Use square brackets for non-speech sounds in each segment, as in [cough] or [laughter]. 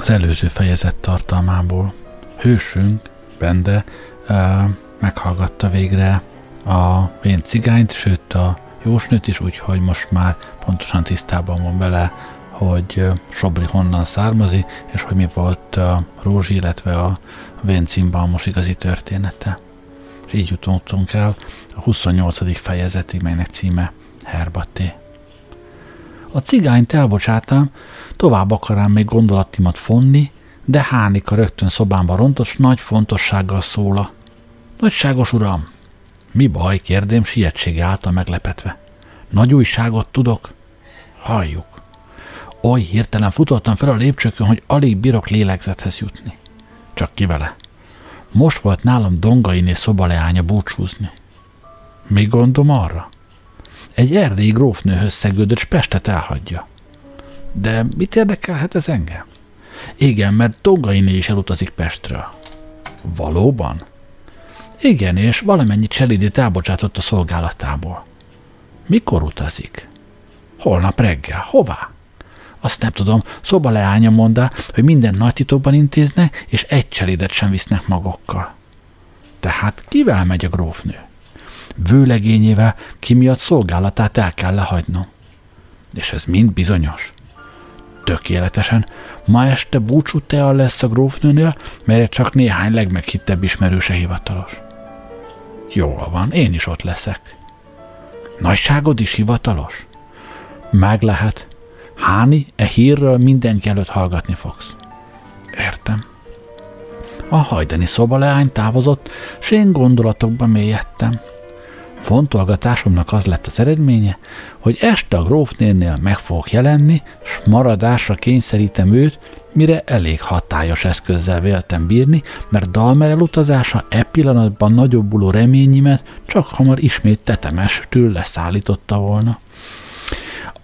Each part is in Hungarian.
az előző fejezet tartalmából. Hősünk, Bende, meghallgatta végre a vén cigányt, sőt a jósnőt is, úgyhogy most már pontosan tisztában van vele, hogy Sobri honnan származik, és hogy mi volt a Rózsi, illetve a vén címbalmos igazi története. És így jutottunk el a 28. fejezetig, melynek címe Herbaté. A cigányt elbocsátám, tovább akarám még gondolatimat fonni, de Hánika rögtön szobámba rontott, nagy fontossággal szóla. Nagyságos uram! Mi baj, kérdém, sietsége által meglepetve. Nagy újságot tudok? Halljuk. Oly hirtelen futottam fel a lépcsőkön, hogy alig bírok lélegzethez jutni. Csak ki vele. Most volt nálam Dongainé szobaleánya búcsúzni. Mi gondom arra? Egy erdélyi grófnőhöz szegődött, Pestet elhagyja. De mit érdekelhet ez engem? Igen, mert Dongainé is elutazik Pestről. Valóban? Igen, és valamennyi cselidét elbocsátott a szolgálatából. Mikor utazik? Holnap reggel. Hová? Azt nem tudom, szoba leánya mondta, hogy minden nagy titokban intéznek, és egy cselédet sem visznek magukkal. Tehát kivel megy a grófnő? Vőlegényével, ki miatt szolgálatát el kell lehagynom. És ez mind bizonyos. Tökéletesen. Ma este búcsú tea lesz a grófnőnél, melyre csak néhány legmeghittebb ismerőse hivatalos. Jól van, én is ott leszek. Nagyságod is hivatalos? Meg lehet. Háni, e hírről mindenki előtt hallgatni fogsz. Értem. A hajdani szobaleány távozott, s én gondolatokba mélyedtem. Fontolgatásomnak az lett az eredménye, hogy este a grófnénél meg fogok jelenni, s maradásra kényszerítem őt, mire elég hatályos eszközzel véltem bírni, mert Dalmer elutazása e pillanatban nagyobbuló reményimet csak hamar ismét tetemestül leszállította volna.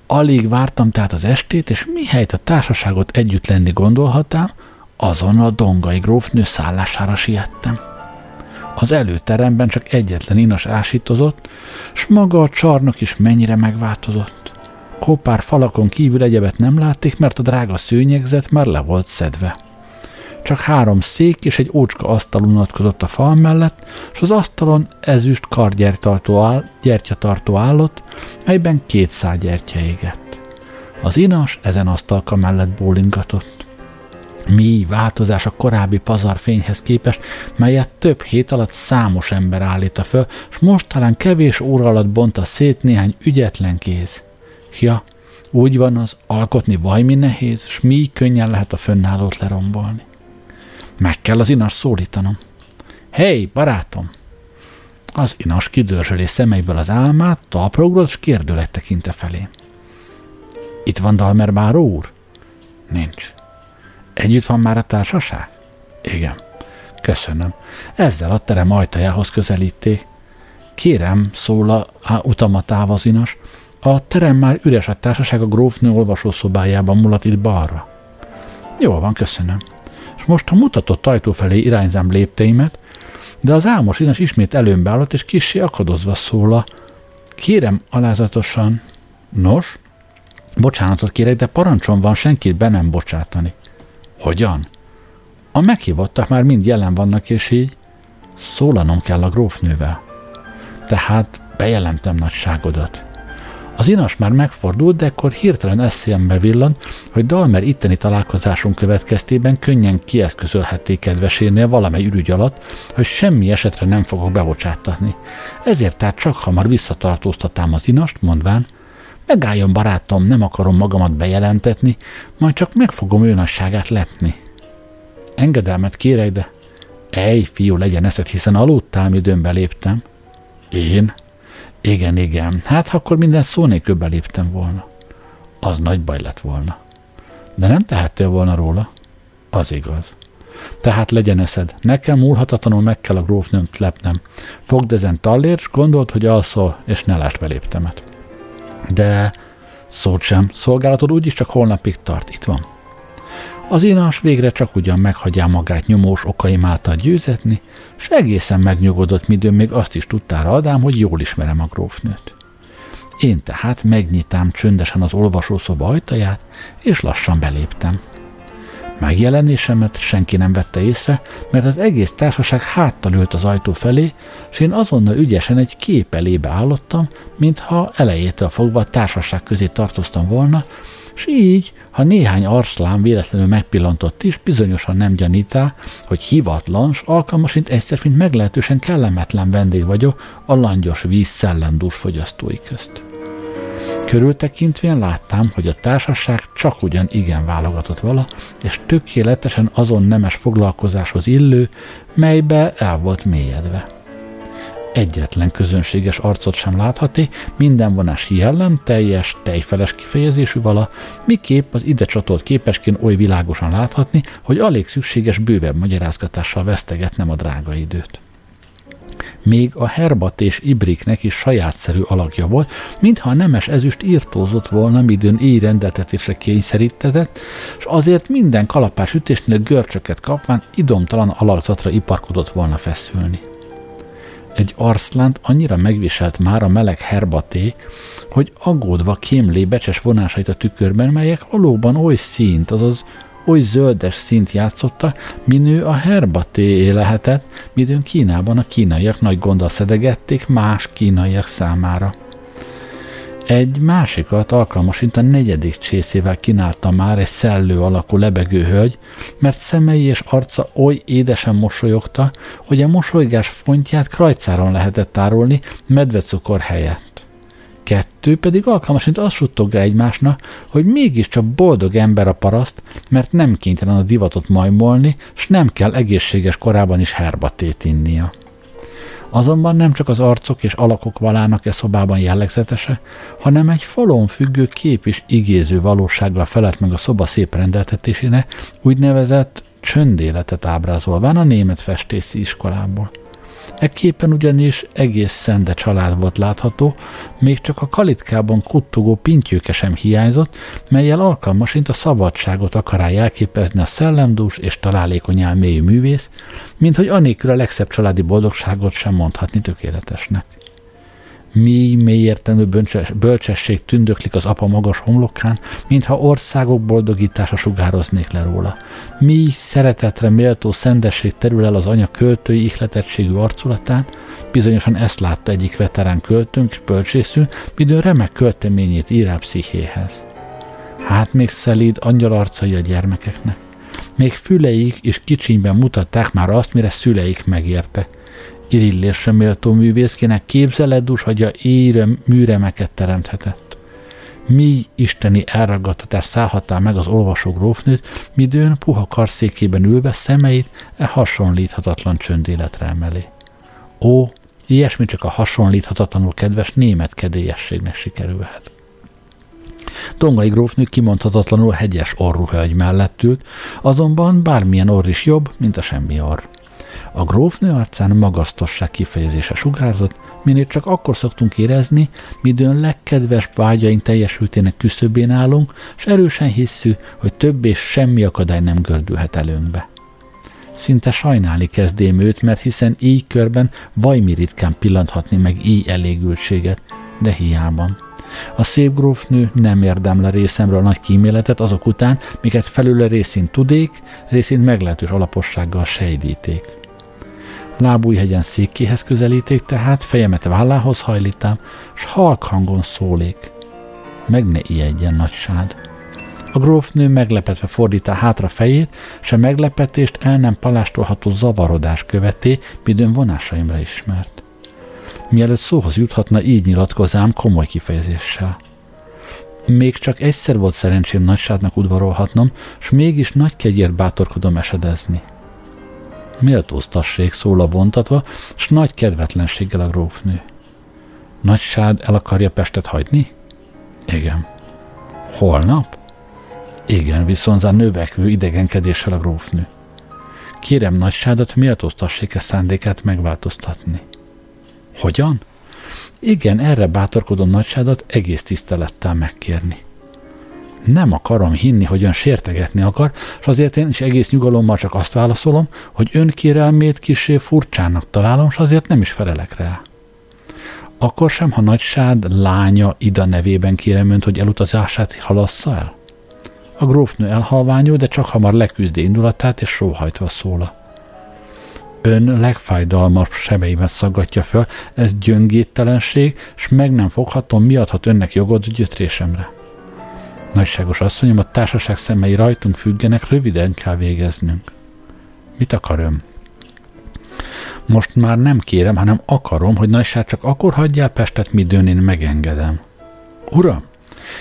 Alig vártam tehát az estét, és mihelyt a társaságot együtt lenni gondolhatám, azon a dongai grófnő szállására siettem. Az előteremben csak egyetlen inas ásítozott, s maga a csarnok is mennyire megváltozott. Kopár falakon kívül egyebet nem látték, mert a drága szőnyegzet már le volt szedve. Csak három szék és egy ócska asztal unatkozott a fal mellett, és az asztalon ezüst kargyertartó áll, gyertyatartó állott, melyben két szál gyertya égett. Az inas ezen asztalka mellett bólingatott. Mi változás a korábbi pazarfényhez képest, melyet több hét alatt számos ember állítta föl, és most talán kevés óra alatt bonta szét néhány ügyetlen kéz. Ja, úgy van az, alkotni vajmi nehéz, s mi könnyen lehet a fönnállót lerombolni. Meg kell az inas szólítanom. Hely, barátom! Az inas kidörzsöli szemeiből az álmát, talprogrott, és kérdőlet tekinte felé. Itt van Dalmer Báró úr? Nincs. Együtt van már a társaság? Igen. Köszönöm. Ezzel a terem ajtajához közelíték. Kérem, szól a, a utamatával az inas, a terem már üres, a társaság a grófnő olvasószobájában mulat itt balra. Jól van, köszönöm. És most a mutatott ajtó felé irányzám lépteimet, de az álmos inas ismét előmbe állott, és kissé akadozva szól Kérem alázatosan, nos, bocsánatot kérek, de parancsom van senkit be nem bocsátani. Hogyan? A meghívottak már mind jelen vannak, és így szólanom kell a grófnővel. Tehát bejelentem nagyságodat. Az inas már megfordult, de akkor hirtelen eszélyembe villant, hogy Dalmer itteni találkozásunk következtében könnyen kieszközölhették kedvesénél valamely ürügy alatt, hogy semmi esetre nem fogok bebocsáttatni. Ezért tehát csak hamar visszatartóztatám az inast, mondván, megálljon barátom, nem akarom magamat bejelentetni, majd csak meg fogom ő nagyságát lepni. Engedelmet kérek, de Ej, fiú, legyen eszed, hiszen aludtál, időn léptem. Én? Igen, igen. Hát, akkor minden szó nélkül beléptem volna. Az nagy baj lett volna. De nem tehettél volna róla? Az igaz. Tehát legyen eszed, nekem múlhatatlanul meg kell a grófnőmt lepnem. Fogd ezen tallér, gondolt, hogy alszol, és ne lásd beléptemet. De szót sem, szolgálatod úgyis csak holnapig tart, itt van. Az inas végre csak ugyan meghagyja magát nyomós okaim által győzetni, s egészen megnyugodott, midőn még azt is tudtára adám, hogy jól ismerem a grófnőt. Én tehát megnyitám csöndesen az olvasószoba ajtaját, és lassan beléptem. Megjelenésemet senki nem vette észre, mert az egész társaság háttal ült az ajtó felé, és én azonnal ügyesen egy kép elébe állottam, mintha elejétől fogva a társaság közé tartoztam volna, és így, ha néhány arszlán véletlenül megpillantott is, bizonyosan nem gyanítá, hogy hivatlan, s alkalmasint egyszer, mint meglehetősen kellemetlen vendég vagyok a langyos víz szellemdús fogyasztói közt. Körültekintvén láttam, hogy a társaság csak ugyan igen válogatott vala, és tökéletesen azon nemes foglalkozáshoz illő, melybe el volt mélyedve. Egyetlen közönséges arcot sem láthati, minden vonás jellem, teljes, tejfeles kifejezésű vala, miképp az ide csatolt képesként oly világosan láthatni, hogy alig szükséges bővebb magyarázgatással vesztegetnem a drága időt. Még a herbat és ibriknek is sajátszerű alakja volt, mintha a nemes ezüst írtózott volna, midőn éj rendeltetésre kényszerítetett, és azért minden kalapás ütésnél görcsöket kapván idomtalan alakzatra iparkodott volna feszülni. Egy arszlánt annyira megviselt már a meleg herbaté, hogy aggódva kémlé becses vonásait a tükörben, melyek valóban oly színt, azaz oly zöldes szint játszotta, minő a herbaté lehetett, midőn Kínában a kínaiak nagy gonddal szedegették más kínaiak számára. Egy másikat alkalmasint a negyedik csészével kínálta már egy szellő alakú lebegő hölgy, mert szemei és arca oly édesen mosolyogta, hogy a mosolygás fontját krajcáron lehetett árulni medvecukor helyett kettő pedig alkalmasint azt suttogja egymásnak, hogy mégiscsak boldog ember a paraszt, mert nem kénytelen a divatot majmolni, s nem kell egészséges korában is herbatét innia. Azonban nem csak az arcok és alakok valának e szobában jellegzetese, hanem egy falon függő kép is igéző valósággal felett meg a szoba szép rendeltetésének, úgynevezett csöndéletet ábrázolván a német festészi iskolából. E ugyanis egész szende család volt látható, még csak a kalitkában kuttogó pintyőke sem hiányzott, melyel alkalmasint a szabadságot akará jelképezni a szellemdús és találékony elmélyű művész, mint hogy anélkül a legszebb családi boldogságot sem mondhatni tökéletesnek mély, mély értelmű bölcsesség tündöklik az apa magas homlokán, mintha országok boldogítása sugároznék le róla. Mély szeretetre méltó szendesség terül el az anya költői ihletettségű arculatán, bizonyosan ezt látta egyik veterán költőnk és bölcsészünk, midőn remek költeményét írá pszichéhez. Hát még szelíd arcai a gyermekeknek. Még füleik is kicsinyben mutatták már azt, mire szüleik megértek irillésre méltó művészkének képzeledus, hogy a ére műremeket teremthetett. Mi isteni elragadtatás szállhattál meg az olvasó grófnőt, midőn puha karszékében ülve szemeit e hasonlíthatatlan csöndéletre emeli. Ó, ilyesmi csak a hasonlíthatatlanul kedves német kedélyességnek sikerülhet. Tongai grófnő kimondhatatlanul hegyes orru hölgy mellett ült, azonban bármilyen orr is jobb, mint a semmi orr. A grófnő arcán magasztosság kifejezése sugárzott, minél csak akkor szoktunk érezni, midőn legkedves vágyaink teljesültének küszöbén állunk, és erősen hisszű, hogy több és semmi akadály nem gördülhet előnkbe. Szinte sajnálni kezdém őt, mert hiszen így körben vajmi ritkán pillanthatni meg így elégültséget, de hiában. A szép grófnő nem érdemle részemről nagy kíméletet azok után, miket felül részint tudék, részint meglehetős alapossággal sejdíték. Lábújhegyen székéhez közelíték, tehát fejemet vállához hajlítám, s halk hangon szólék. Meg ne ijedjen nagysád. A grófnő meglepetve fordítá hátra fejét, s a meglepetést el nem palástolható zavarodás követé, midőn vonásaimra ismert. Mielőtt szóhoz juthatna, így nyilatkozám komoly kifejezéssel. Még csak egyszer volt szerencsém nagysádnak udvarolhatnom, s mégis nagy kegyért bátorkodom esedezni – méltóztassék szóla vontatva, s nagy kedvetlenséggel a grófnő. Nagysád el akarja Pestet hagyni? Igen. Holnap? Igen, viszont növekvő idegenkedéssel a grófnő. Kérem nagysádat, méltóztassék-e szándékát megváltoztatni. Hogyan? Igen, erre bátorkodom nagysádat egész tisztelettel megkérni nem akarom hinni, hogy ön sértegetni akar, és azért én is egész nyugalommal csak azt válaszolom, hogy ön kérelmét kisé furcsának találom, és azért nem is felelek rá. Akkor sem, ha nagysád lánya Ida nevében kérem önt, hogy elutazását halassza el? A grófnő elhalványul, de csak hamar leküzdi indulatát, és sóhajtva szóla. Ön legfájdalmabb sebeimet szaggatja föl, ez gyöngéttelenség, és meg nem foghatom, mi adhat önnek jogot gyötrésemre. Nagyságos asszonyom, a társaság szemei rajtunk függenek, röviden kell végeznünk. Mit akar ön? Most már nem kérem, hanem akarom, hogy nagyság csak akkor hagyja el Pestet, midőn én megengedem. Uram,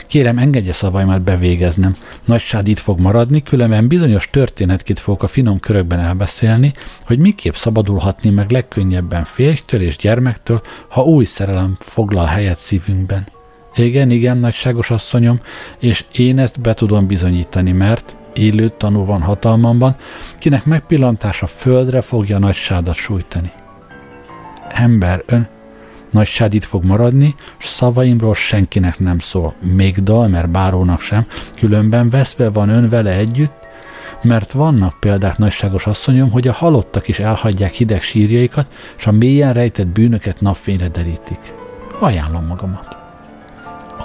Kérem, engedje szavaimat bevégeznem. Nagysád itt fog maradni, különben bizonyos történetkét fogok a finom körökben elbeszélni, hogy miképp szabadulhatni meg legkönnyebben férjtől és gyermektől, ha új szerelem foglal helyet szívünkben. Igen, igen, nagyságos asszonyom, és én ezt be tudom bizonyítani, mert élő tanú van hatalmamban, kinek megpillantása földre fogja nagysádat sújtani. Ember, ön, Nagysád itt fog maradni, s szavaimról senkinek nem szól, még Dalmer bárónak sem, különben veszve van ön vele együtt, mert vannak példák nagyságos asszonyom, hogy a halottak is elhagyják hideg sírjaikat, és a mélyen rejtett bűnöket napfényre derítik. Ajánlom magamat.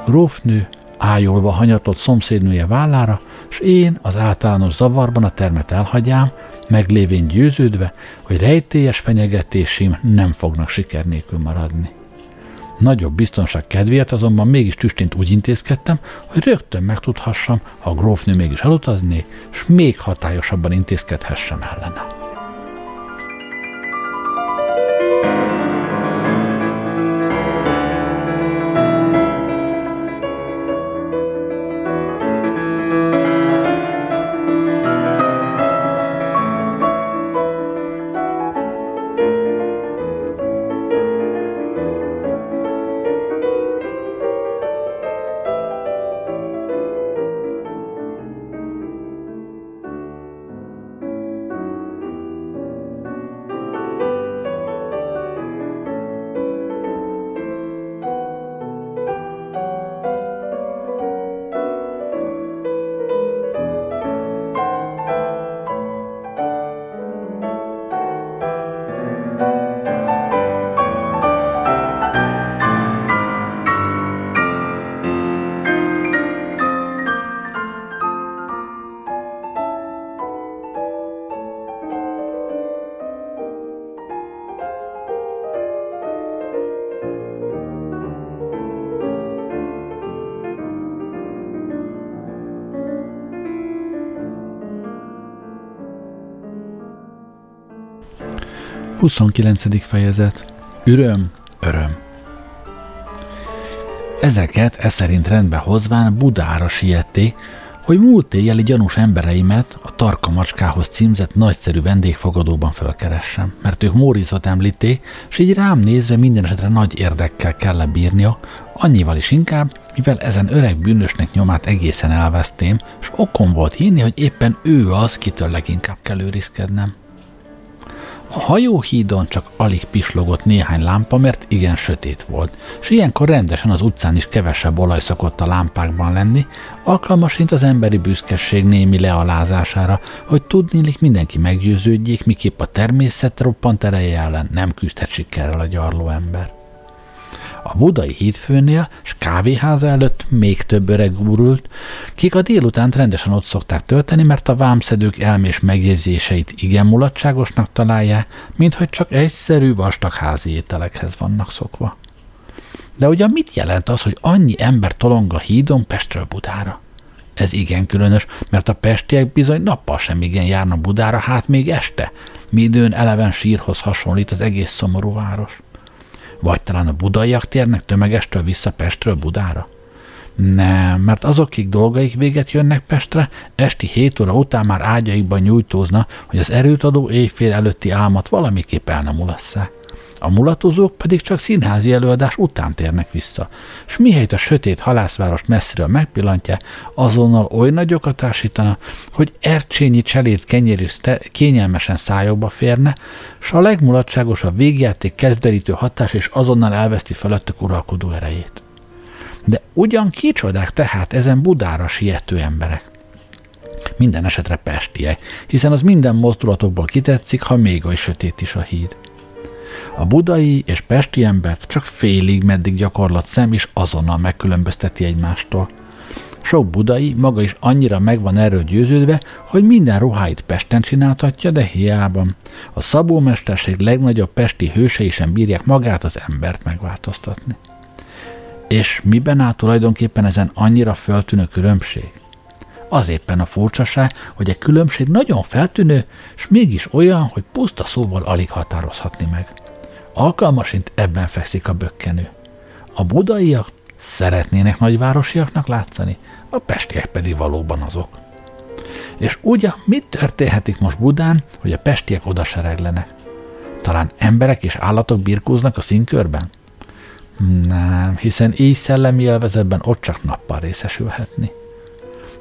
A grófnő ájolva hanyatott szomszédnője vállára, és én az általános zavarban a termet elhagyám, meglévén győződve, hogy rejtélyes fenyegetésém nem fognak siker nélkül maradni. Nagyobb biztonság kedvéért azonban mégis tüstént úgy intézkedtem, hogy rögtön megtudhassam, ha a grófnő mégis elutazné, és még hatályosabban intézkedhessem ellene. 29. fejezet. Üröm, öröm. Ezeket e szerint rendbe hozván Budára sietté, hogy múlt éjjeli gyanús embereimet a Tarka macskához címzett nagyszerű vendégfogadóban fölkeressem, mert ők Mórizot említé, és így rám nézve minden esetre nagy érdekkel kell bírnia, annyival is inkább, mivel ezen öreg bűnösnek nyomát egészen elvesztém, és okom volt hinni, hogy éppen ő az, kitől leginkább kell őrizkednem. A hajóhídon csak alig pislogott néhány lámpa, mert igen sötét volt, és ilyenkor rendesen az utcán is kevesebb olaj szokott a lámpákban lenni, alkalmasint az emberi büszkeség némi lealázására, hogy tudnélik mindenki meggyőződjék, miképp a természet roppant ereje ellen nem küzdhet sikerrel a gyarló ember. A budai hídfőnél s kávéháza előtt még több öreg gurult, kik a délutánt rendesen ott szokták tölteni, mert a vámszedők elmés megjegyzéseit igen mulatságosnak találják, mint hogy csak egyszerű vastag házi ételekhez vannak szokva. De ugyan mit jelent az, hogy annyi ember tolong a hídon Pestről Budára? Ez igen különös, mert a pestiek bizony nappal sem igen járnak Budára, hát még este, mi időn eleven sírhoz hasonlít az egész szomorú város. Vagy talán a budaiak térnek tömegestől vissza Pestről Budára? Nem, mert azok, akik dolgaik véget jönnek Pestre, esti 7 óra után már ágyaikban nyújtózna, hogy az erőt adó éjfél előtti álmat valamiképp el. A mulatozók pedig csak színházi előadás után térnek vissza, s mihelyt a sötét halászvárost messziről megpillantják, azonnal oly nagyokat társítana, hogy ercsényi cselét kenyérűzte kényelmesen szájokba férne, s a legmulatságosabb végjáték kedvderítő hatás és azonnal elveszti felettük uralkodó erejét. De ugyan kicsodák tehát ezen Budára siető emberek? Minden esetre pestiek, hiszen az minden mozdulatokból kitetszik, ha még oly sötét is a híd. A budai és pesti embert csak félig meddig gyakorlat szem is azonnal megkülönbözteti egymástól. Sok budai maga is annyira meg van erről győződve, hogy minden ruháit Pesten csináltatja, de hiába. A szabómesterség legnagyobb pesti hősei sem bírják magát az embert megváltoztatni. És miben áll tulajdonképpen ezen annyira feltűnő különbség? Az éppen a furcsaság, hogy a különbség nagyon feltűnő, és mégis olyan, hogy puszta szóval alig határozhatni meg. Alkalmasint ebben fekszik a bökkenő. A budaiak szeretnének nagyvárosiaknak látszani, a pestiek pedig valóban azok. És ugyan mit történhetik most Budán, hogy a pestiek oda sereglenek? Talán emberek és állatok birkóznak a színkörben? Nem, hiszen így szellemi élvezetben ott csak nappal részesülhetni.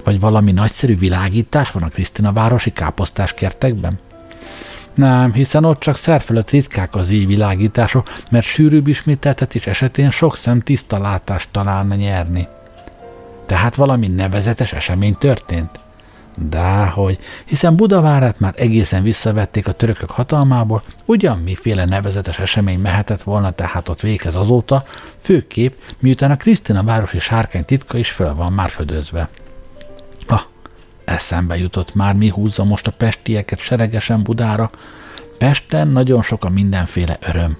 Vagy valami nagyszerű világítás van a Krisztina városi káposztás kertekben? Nem, hiszen ott csak szerfelett ritkák az világítások, mert sűrűbb ismételtetés esetén sok szem tiszta látást találna nyerni. Tehát valami nevezetes esemény történt? Dehogy, hiszen Budavárát már egészen visszavették a törökök hatalmából, ugyan miféle nevezetes esemény mehetett volna tehát ott végez azóta, főképp, miután a Krisztina városi sárkány titka is föl van már födözve. Ah, eszembe jutott már, mi húzza most a pestieket seregesen Budára. Pesten nagyon sok a mindenféle öröm.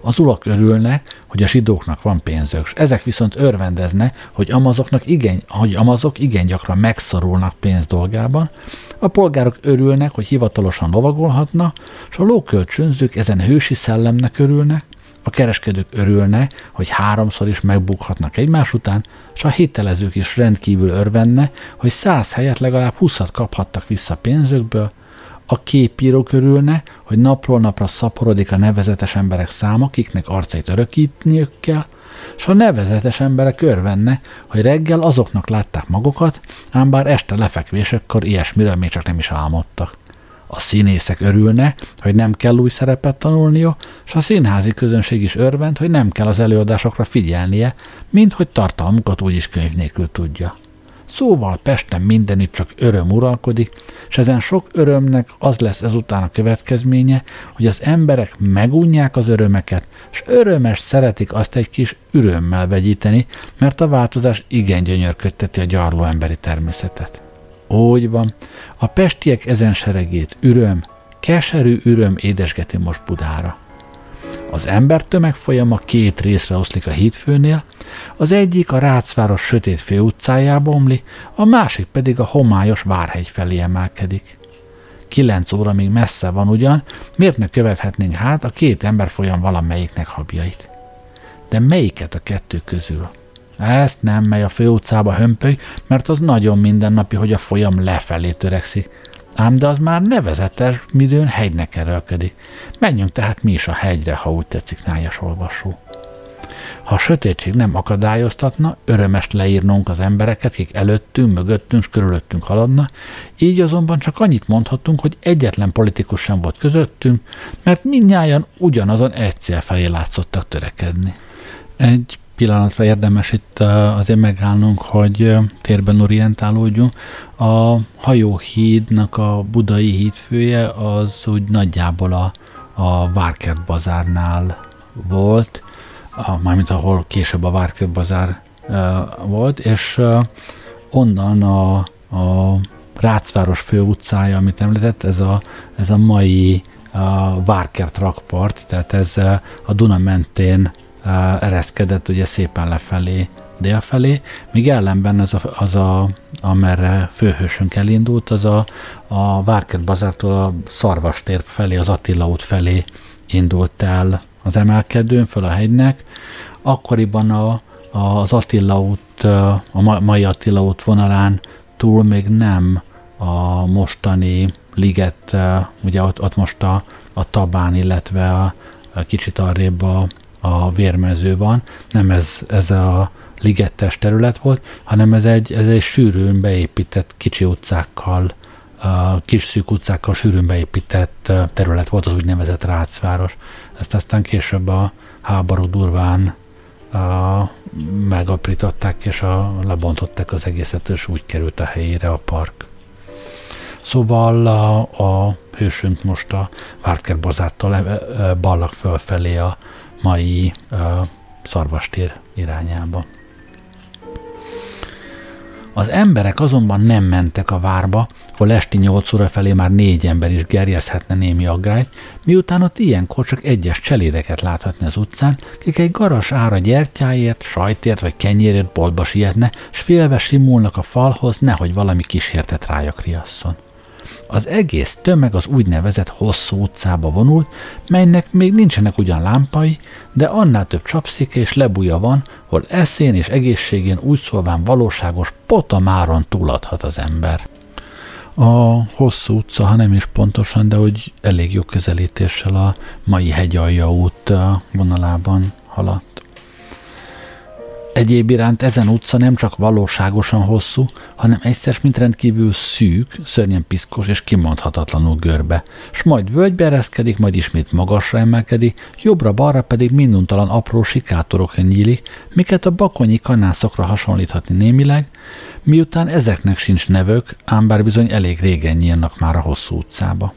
Az ulak örülnek, hogy a zsidóknak van pénzük, ezek viszont örvendezne, hogy amazoknak igen, hogy amazok igen gyakran megszorulnak pénz dolgában, a polgárok örülnek, hogy hivatalosan lovagolhatna, és a lókölcsönzők ezen hősi szellemnek örülnek, a kereskedők örülnek, hogy háromszor is megbukhatnak egymás után, és a hitelezők is rendkívül örvenne, hogy száz helyet legalább húszat kaphattak vissza pénzükből, a képírók örülne, hogy napról napra szaporodik a nevezetes emberek száma, akiknek arcait örökítniük kell, és a nevezetes emberek örvenne, hogy reggel azoknak látták magukat, ám bár este lefekvésekkor ilyesmiről még csak nem is álmodtak. A színészek örülne, hogy nem kell új szerepet tanulnia, és a színházi közönség is örvend, hogy nem kell az előadásokra figyelnie, mint hogy tartalmukat úgyis könyv nélkül tudja. Szóval Pesten mindenütt csak öröm uralkodik, és ezen sok örömnek az lesz ezután a következménye, hogy az emberek megunják az örömeket, és örömes szeretik azt egy kis örömmel vegyíteni, mert a változás igen gyönyörködteti a gyarló emberi természetet. Úgy van, a pestiek ezen seregét öröm, keserű öröm édesgeti most Budára. Az ember folyama két részre oszlik a hídfőnél, az egyik a Rácváros sötét főutcájába omli, a másik pedig a homályos Várhegy felé emelkedik. Kilenc óra még messze van ugyan, miért ne követhetnénk hát a két ember folyam valamelyiknek habjait? De melyiket a kettő közül? Ezt nem mely a főutcába hömpöly, mert az nagyon mindennapi, hogy a folyam lefelé törekszik, Ám de az már nevezetes, midőn hegynek erőlködik. Menjünk tehát mi is a hegyre, ha úgy tetszik, nájas olvasó. Ha a sötétség nem akadályoztatna, örömest leírnunk az embereket, akik előttünk, mögöttünk, körülöttünk haladna, így azonban csak annyit mondhatunk, hogy egyetlen politikus sem volt közöttünk, mert mindnyájan ugyanazon egy cél felé látszottak törekedni. Egy pillanatra érdemes itt azért megállnunk, hogy térben orientálódjunk. A hajóhídnak a budai hídfője az úgy nagyjából a, a Várkert bazárnál volt, a, mármint ahol később a Várkert bazár volt, és onnan a, a Rácváros főutcája, amit említett, ez a, ez a mai a Várkert rakpart, tehát ez a Duna mentén ereszkedett ugye szépen lefelé, dél felé, míg ellenben az a, az a amerre főhősünk elindult, az a, a Várkert bazártól a Szarvastér felé, az Attila út felé indult el az emelkedőn, föl a hegynek. Akkoriban a, az Attila út, a mai Attila út vonalán túl még nem a mostani liget, ugye ott, ott most a, a Tabán, illetve a, a kicsit arrébb a, a vérmező van, nem ez, ez a ligettes terület volt, hanem ez egy, ez egy sűrűn beépített kicsi utcákkal, kis szűk utcákkal sűrűn beépített terület volt az úgynevezett Rácváros. Ezt aztán később a háború durván a, megaprították, és a, lebontották az egészet, és úgy került a helyére a park. Szóval a, a hősünk most a Vártker bazártól ballak fölfelé a mai uh, szarvastér irányába. Az emberek azonban nem mentek a várba, hol esti nyolc óra felé már négy ember is gerjezhetne némi aggályt, miután ott ilyenkor csak egyes cselédeket láthatni az utcán, kik egy garas ára gyertyáért, sajtért vagy kenyérért boltba sietne, s félve simulnak a falhoz, nehogy valami kísértet rájuk riasszon. Az egész tömeg az úgynevezett hosszú utcába vonult, melynek még nincsenek ugyan lámpai, de annál több csapszéke és lebúja van, hol eszén és egészségén úgy szólván valóságos potamáron túladhat az ember. A hosszú utca, ha nem is pontosan, de hogy elég jó közelítéssel a mai hegyalja út vonalában haladt. Egyéb iránt ezen utca nem csak valóságosan hosszú, hanem egyszer mint rendkívül szűk, szörnyen piszkos és kimondhatatlanul görbe, s majd völgybe ereszkedik, majd ismét magasra emelkedik, jobbra-balra pedig minduntalan apró sikátorokra nyílik, miket a bakonyi kanászokra hasonlíthatni némileg, miután ezeknek sincs nevök, ám bár bizony elég régen nyílnak már a hosszú utcába.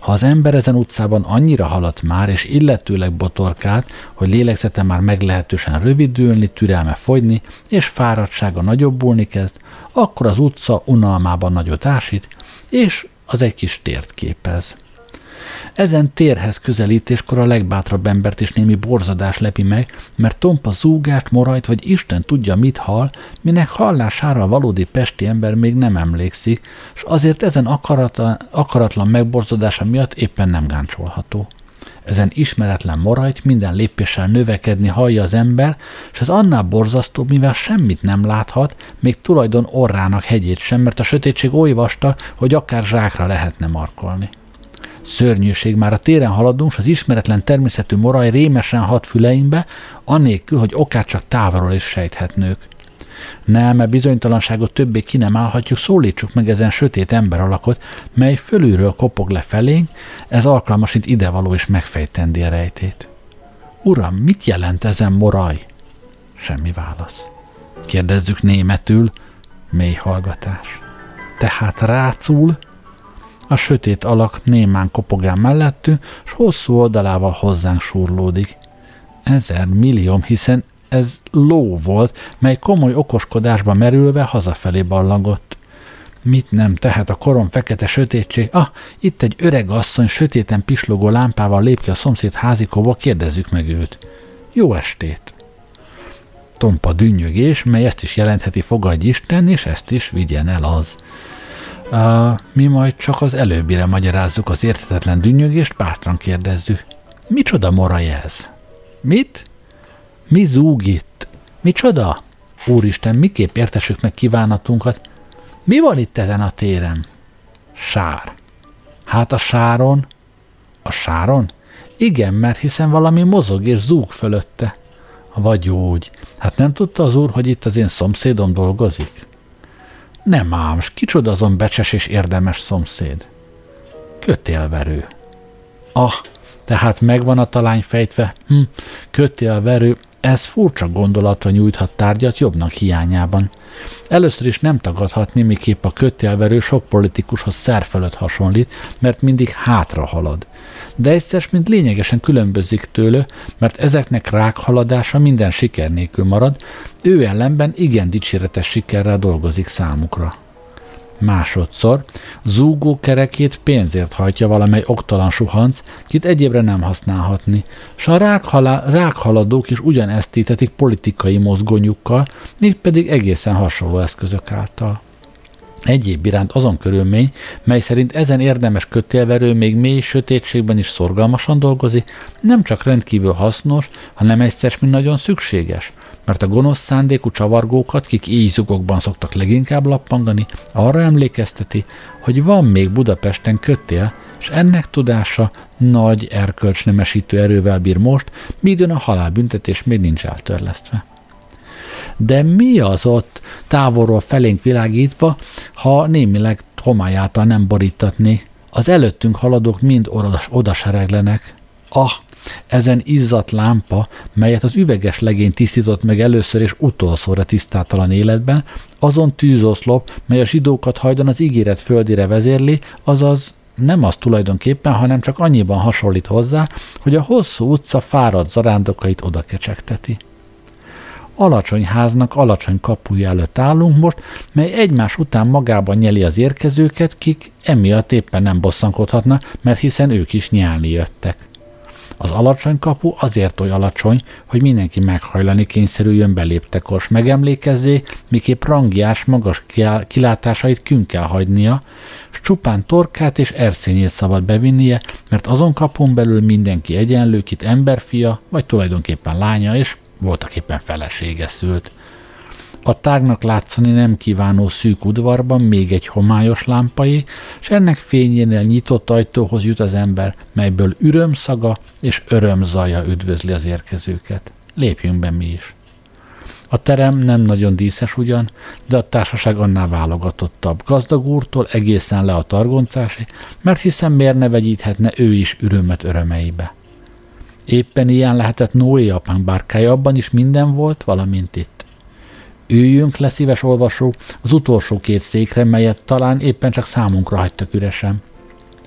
Ha az ember ezen utcában annyira haladt már, és illetőleg botorkált, hogy lélegzete már meglehetősen rövidülni, türelme fogyni, és fáradtsága nagyobbulni kezd, akkor az utca unalmában nagyot ásít, és az egy kis tért képez. Ezen térhez közelítéskor a legbátrabb embert is némi borzadás lepi meg, mert tompa zúgást, morajt vagy Isten tudja mit hall, minek hallására a valódi pesti ember még nem emlékszik, és azért ezen akarata, akaratlan megborzadása miatt éppen nem gáncsolható. Ezen ismeretlen morajt minden lépéssel növekedni hallja az ember, és az annál borzasztóbb, mivel semmit nem láthat, még tulajdon orrának hegyét sem, mert a sötétség oly vasta, hogy akár zsákra lehetne markolni. Szörnyűség, már a téren haladunk, s az ismeretlen természetű moraj rémesen hat füleimbe, anélkül, hogy okát csak távolról is sejthetnők. Nem, mert bizonytalanságot többé ki nem állhatjuk, szólítsuk meg ezen sötét ember alakot, mely fölülről kopog le felénk, ez alkalmasint idevaló is megfejtendi a rejtét. Uram, mit jelent ezen moraj? Semmi válasz. Kérdezzük németül, mély hallgatás. Tehát rácul, a sötét alak némán kopogán mellettünk, s hosszú oldalával hozzánk surlódik. Ezer millió, hiszen ez ló volt, mely komoly okoskodásba merülve hazafelé ballagott. Mit nem tehet a korom fekete sötétség? Ah, itt egy öreg asszony sötéten pislogó lámpával lép ki a szomszéd házikóba, kérdezzük meg őt. Jó estét! Tompa dünnyögés, mely ezt is jelentheti fogadj Isten, és ezt is vigyen el az. Uh, mi majd csak az előbbire magyarázzuk az érthetetlen dünnyögést, bátran kérdezzük. Micsoda moraj ez? Mit? Mi zúg itt? Micsoda? Úristen, miképp értesük meg kívánatunkat? Mi van itt ezen a téren? Sár. Hát a sáron? A sáron? Igen, mert hiszen valami mozog és zúg fölötte. Vagy úgy. Hát nem tudta az úr, hogy itt az én szomszédom dolgozik? Nem ám, s kicsoda azon becses és érdemes szomszéd? Kötélverő. Ah, tehát megvan a talány fejtve. Hm, kötélverő, ez furcsa gondolatra nyújthat tárgyat jobbnak hiányában. Először is nem tagadhatni, miképp a kötélverő sok politikushoz szerfelőtt hasonlít, mert mindig hátra halad. De egyszer mint lényegesen különbözik tőle, mert ezeknek rákhaladása minden siker nélkül marad, ő ellenben igen dicséretes sikerrel dolgozik számukra. Másodszor zúgó kerekét pénzért hajtja valamely oktalan suhanc, kit egyébre nem használhatni, s a rákhala, rákhaladók is ugyanezt tétetik politikai mozgónyukkal, mégpedig egészen hasonló eszközök által. Egyéb iránt azon körülmény, mely szerint ezen érdemes kötélverő még mély sötétségben is szorgalmasan dolgozik, nem csak rendkívül hasznos, hanem egyszer mint nagyon szükséges, mert a gonosz szándékú csavargókat, kik éjzugokban szoktak leginkább lappangani, arra emlékezteti, hogy van még Budapesten kötél, és ennek tudása nagy erkölcsnemesítő erővel bír most, míg a halálbüntetés még nincs eltörlesztve. De mi az ott távolról felénk világítva, ha némileg homály által nem borítatni? Az előttünk haladók mind odas, odasereglenek. Ah, ezen izzat lámpa, melyet az üveges legény tisztított meg először és utolszóra tisztátalan életben, azon tűzoszlop, mely a zsidókat hajdan az ígéret földére vezérli, azaz nem az tulajdonképpen, hanem csak annyiban hasonlít hozzá, hogy a hosszú utca fáradt zarándokait oda kecsegteti. Alacsony háznak alacsony kapuja előtt állunk most, mely egymás után magában nyeli az érkezőket, kik emiatt éppen nem bosszankodhatna, mert hiszen ők is nyálni jöttek. Az alacsony kapu azért oly alacsony, hogy mindenki meghajlani kényszerüljön beléptekor, s megemlékezzé, miképp rangiás magas kilátásait kün kell hagynia, s csupán torkát és erszényét szabad bevinnie, mert azon kapun belül mindenki egyenlő, kit emberfia, vagy tulajdonképpen lánya, és voltak éppen felesége szült. A tágnak látszani nem kívánó szűk udvarban még egy homályos lámpai, és ennek fényénél nyitott ajtóhoz jut az ember, melyből szaga és zaja üdvözli az érkezőket. Lépjünk be mi is. A terem nem nagyon díszes ugyan, de a társaság annál válogatottabb. Gazdag úrtól egészen le a targoncásig, mert hiszen miért ne vegyíthetne ő is ürömet örömeibe. Éppen ilyen lehetett Noé apánk bárkája, abban is minden volt, valamint itt. Üljünk le, szíves olvasó, az utolsó két székre, melyet talán éppen csak számunkra hagytak üresen.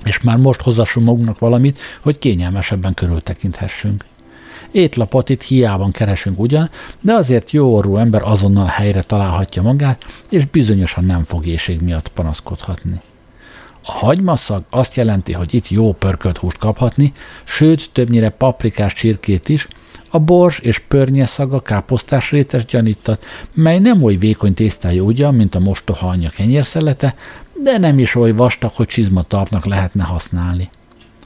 És már most hozassunk magunknak valamit, hogy kényelmesebben körültekinthessünk. Étlapot itt hiában keresünk ugyan, de azért jó orrú ember azonnal helyre találhatja magát, és bizonyosan nem fog éjség miatt panaszkodhatni. A hagymaszag azt jelenti, hogy itt jó pörkölt húst kaphatni, sőt többnyire paprikás csirkét is, a bors és pörnye szaga káposztás rétes gyanítat, mely nem oly vékony tésztája ugyan, mint a mostoha anyja kenyérszelete, de nem is oly vastag, hogy csizmatalpnak lehetne használni.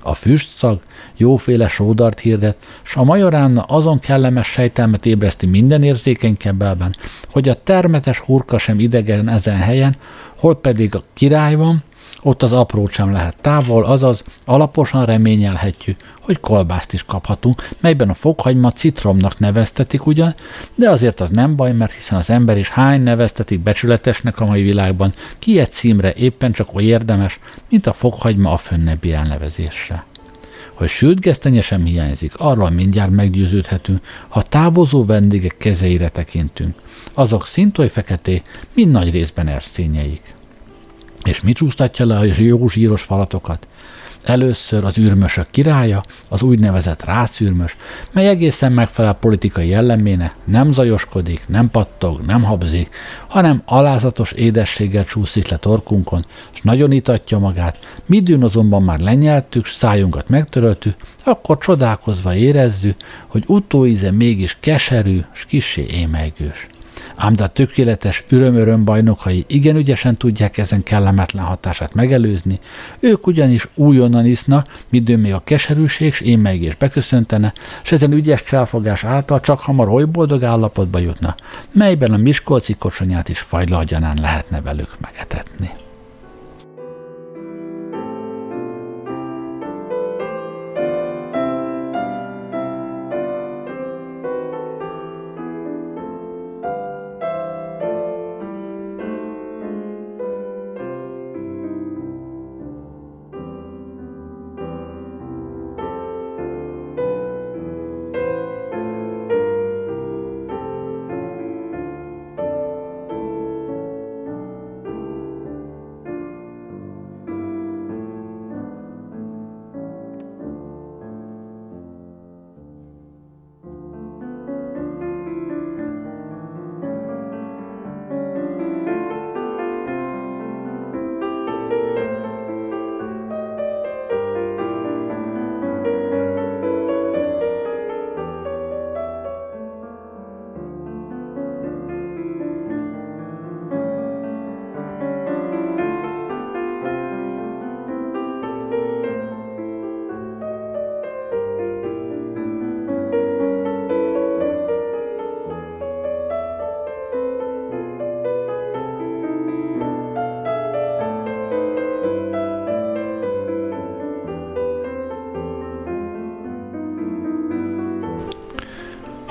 A füstszag jóféle sódart hirdet, s a majoránna azon kellemes sejtelmet ébreszti minden érzékeny kebelben, hogy a termetes hurka sem idegen ezen helyen, hol pedig a király van, ott az apró sem lehet távol, azaz alaposan reményelhetjük, hogy kolbászt is kaphatunk, melyben a fokhagyma citromnak neveztetik ugyan, de azért az nem baj, mert hiszen az ember is hány neveztetik becsületesnek a mai világban, ki egy címre éppen csak oly érdemes, mint a fokhagyma a fönnebbi elnevezésre. Hogy sült gesztenye sem hiányzik, arról mindjárt meggyőződhetünk, ha távozó vendégek kezeire tekintünk. Azok szintoly feketé, mind nagy részben erszényeik. És mi csúsztatja le a jó zsíros falatokat? Először az űrmösök királya, az úgynevezett rászűrmös, mely egészen megfelel politikai jellemének, nem zajoskodik, nem pattog, nem habzik, hanem alázatos édességgel csúszik le torkunkon, és nagyon itatja magát, midőn azonban már lenyeltük, szájunkat megtöröltük, akkor csodálkozva érezzük, hogy utóíze mégis keserű, s kissé émelygős ám de a tökéletes öröm-öröm bajnokai igen ügyesen tudják ezen kellemetlen hatását megelőzni, ők ugyanis újonnan iszna, midőn még a keserűség s émeigés beköszöntene, s ezen ügyes cselfogás által csak hamar oly boldog állapotba jutna, melyben a Miskolci kocsonyát is fajlagyanán lehetne velük megetetni.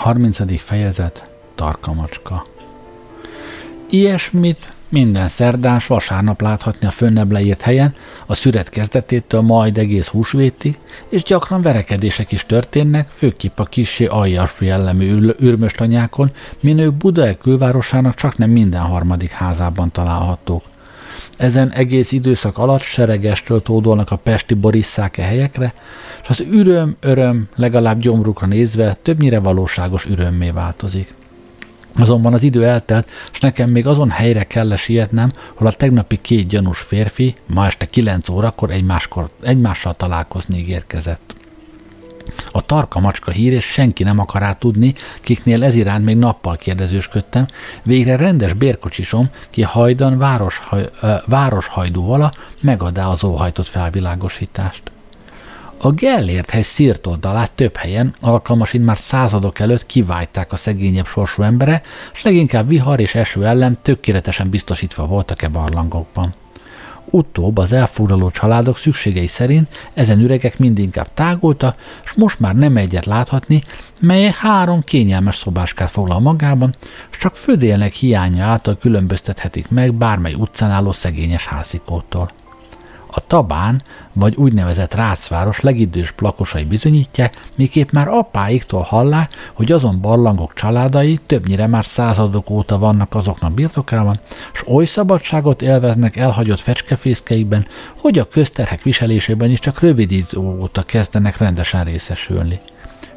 30. fejezet Tarka macska Ilyesmit minden szerdás vasárnap láthatni a fönnebb leírt helyen, a szüret kezdetétől majd egész húsvétig, és gyakran verekedések is történnek, főképp a kissé aljas jellemű űrmöstanyákon, minők Buda külvárosának csak nem minden harmadik házában találhatók. Ezen egész időszak alatt seregestől tódolnak a pesti borisszáke helyekre, és az üröm, öröm legalább gyomrukra nézve többnyire valóságos ürömmé változik. Azonban az idő eltelt, és nekem még azon helyre kell sietnem, hol a tegnapi két gyanús férfi ma este kilenc órakor egymáskor, egymással találkozni érkezett. A tarka macska hír, és senki nem akar tudni, kiknél ez iránt még nappal kérdezősködtem, végre rendes bérkocsisom, ki hajdan városhaj, városhajdú vala megadá az óhajtott felvilágosítást. A Gellért hegy szírtoldalát több helyen, alkalmasint már századok előtt kivájták a szegényebb sorsú embere, és leginkább vihar és eső ellen tökéletesen biztosítva voltak e barlangokban. Utóbb az elfoglaló családok szükségei szerint ezen üregek mindinkább tágultak, és most már nem egyet láthatni, mely három kényelmes szobáskát foglal magában, és csak födélnek hiánya által különböztethetik meg bármely utcán álló szegényes házikótól. A Tabán, vagy úgynevezett Rácváros legidős plakosai bizonyítják, miképp már apáiktól hallá, hogy azon barlangok családai többnyire már századok óta vannak azoknak birtokában, s oly szabadságot élveznek elhagyott fecskefészkeikben, hogy a közterhek viselésében is csak rövid idő óta kezdenek rendesen részesülni.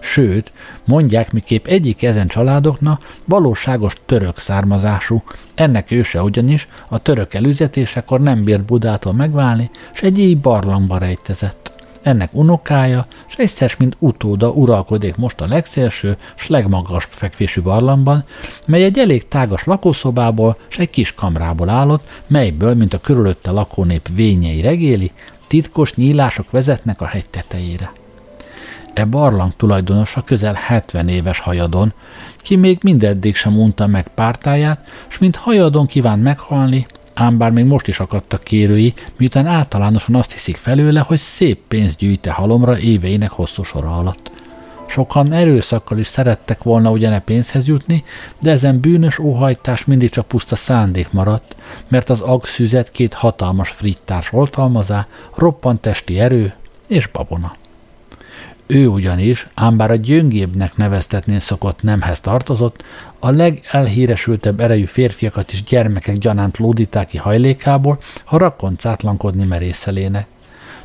Sőt, mondják, miképp egyik ezen családoknak valóságos török származású, ennek őse ugyanis a török előzetésekor nem bírt Budától megválni, s egy éj barlangba rejtezett. Ennek unokája, s egyszer, mint utóda uralkodik most a legszélső, s legmagas fekvésű barlangban, mely egy elég tágas lakószobából, s egy kis kamrából állott, melyből, mint a körülötte lakónép vényei regéli, titkos nyílások vezetnek a hegy tetejére. E barlang tulajdonosa közel 70 éves hajadon, ki még mindeddig sem unta meg pártáját, s mint hajadon kíván meghalni, ám bár még most is akadtak kérői, miután általánosan azt hiszik felőle, hogy szép pénzt gyűjte halomra éveinek hosszú sora alatt. Sokan erőszakkal is szerettek volna ugyane pénzhez jutni, de ezen bűnös óhajtás mindig csak puszta szándék maradt, mert az agszüzet két hatalmas frittárs oltalmazá, roppant testi erő és babona. Ő ugyanis, ám bár a gyöngébbnek neveztetni szokott nemhez tartozott, a legelhíresültebb erejű férfiakat is gyermekek gyanánt lódíták ki hajlékából, ha rakoncátlankodni merészelének.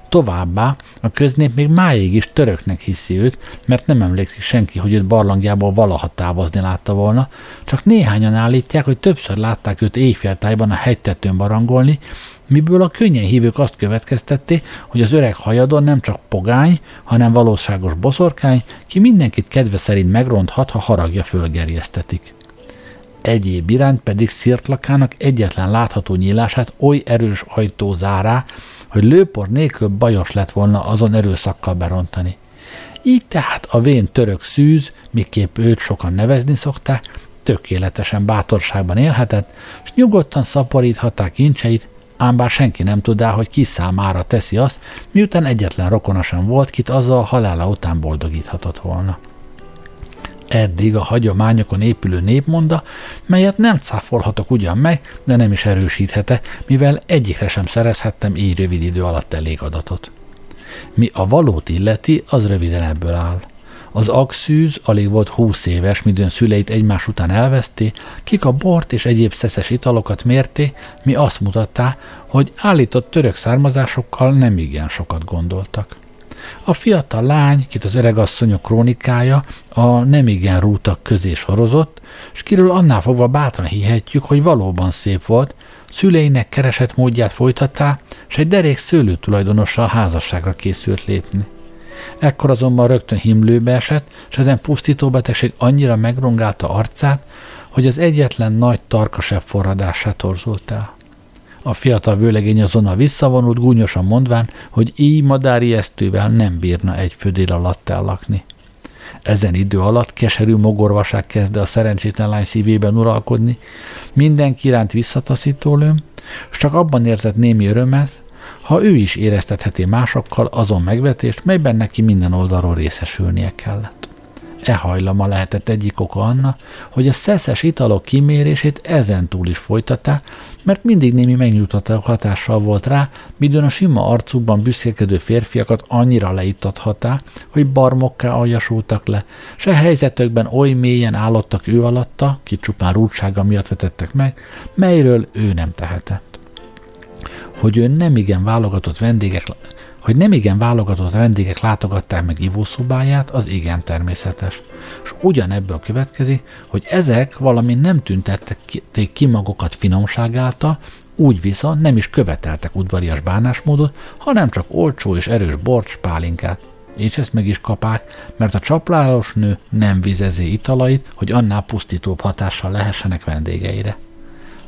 Továbbá a köznép még máig is töröknek hiszi őt, mert nem emlékszik senki, hogy őt barlangjából valaha távozni látta volna, csak néhányan állítják, hogy többször látták őt éjféltájban a hegytetőn barangolni, miből a könnyen hívők azt következtették, hogy az öreg hajadon nem csak pogány, hanem valóságos boszorkány, ki mindenkit kedve szerint megronthat, ha haragja fölgerjesztetik. Egyéb iránt pedig szirtlakának egyetlen látható nyílását oly erős ajtó zárá, hogy lőpor nélkül bajos lett volna azon erőszakkal berontani. Így tehát a vén török szűz, miképp őt sokan nevezni szokták, tökéletesen bátorságban élhetett, és nyugodtan szaporíthatták kincseit, ám bár senki nem tudá, hogy ki számára teszi azt, miután egyetlen rokona sem volt, kit azzal halála után boldogíthatott volna. Eddig a hagyományokon épülő népmonda, melyet nem cáfolhatok ugyan meg, de nem is erősíthete, mivel egyikre sem szerezhettem így rövid idő alatt elég adatot. Mi a valót illeti, az röviden ebből áll – az agszűz alig volt húsz éves, midőn szüleit egymás után elveszté, kik a bort és egyéb szeszes italokat mérté, mi azt mutattá, hogy állított török származásokkal nem igen sokat gondoltak. A fiatal lány, kit az öregasszonyok krónikája a nem igen rútak közé sorozott, és kiről annál fogva bátran hihetjük, hogy valóban szép volt, szüleinek keresett módját folytattá, és egy derék szőlő tulajdonossal házasságra készült lépni. Ekkor azonban rögtön himlőbe esett, és ezen pusztító betegség annyira megrongálta arcát, hogy az egyetlen nagy tarkasebb forradását torzult el. A fiatal vőlegény azonnal visszavonult, gúnyosan mondván, hogy így madári esztővel nem bírna egy födél alatt ellakni. Ezen idő alatt keserű mogorvaság kezdte a szerencsétlen lány szívében uralkodni, mindenki iránt visszataszító lőm, és csak abban érzett némi örömet, ha ő is éreztetheti másokkal azon megvetést, melyben neki minden oldalról részesülnie kellett. E hajlama lehetett egyik oka anna, hogy a szeszes italok kimérését ezen túl is folytatta, mert mindig némi megnyugtató hatással volt rá, midőn a sima arcukban büszkékedő férfiakat annyira leittathatá, hogy barmokká aljasultak le, se helyzetökben oly mélyen állottak ő alatta, ki csupán rúdsága miatt vetettek meg, melyről ő nem tehetett hogy ő nem igen válogatott vendégek, Hogy nem igen válogatott vendégek látogatták meg ivószobáját, az igen természetes. És ugyanebből következik, hogy ezek valami nem tüntették ki magukat finomság által, úgy viszont nem is követeltek udvarias bánásmódot, hanem csak olcsó és erős borcs pálinkát. És ezt meg is kapák, mert a csapláros nő nem vizezi italait, hogy annál pusztítóbb hatással lehessenek vendégeire.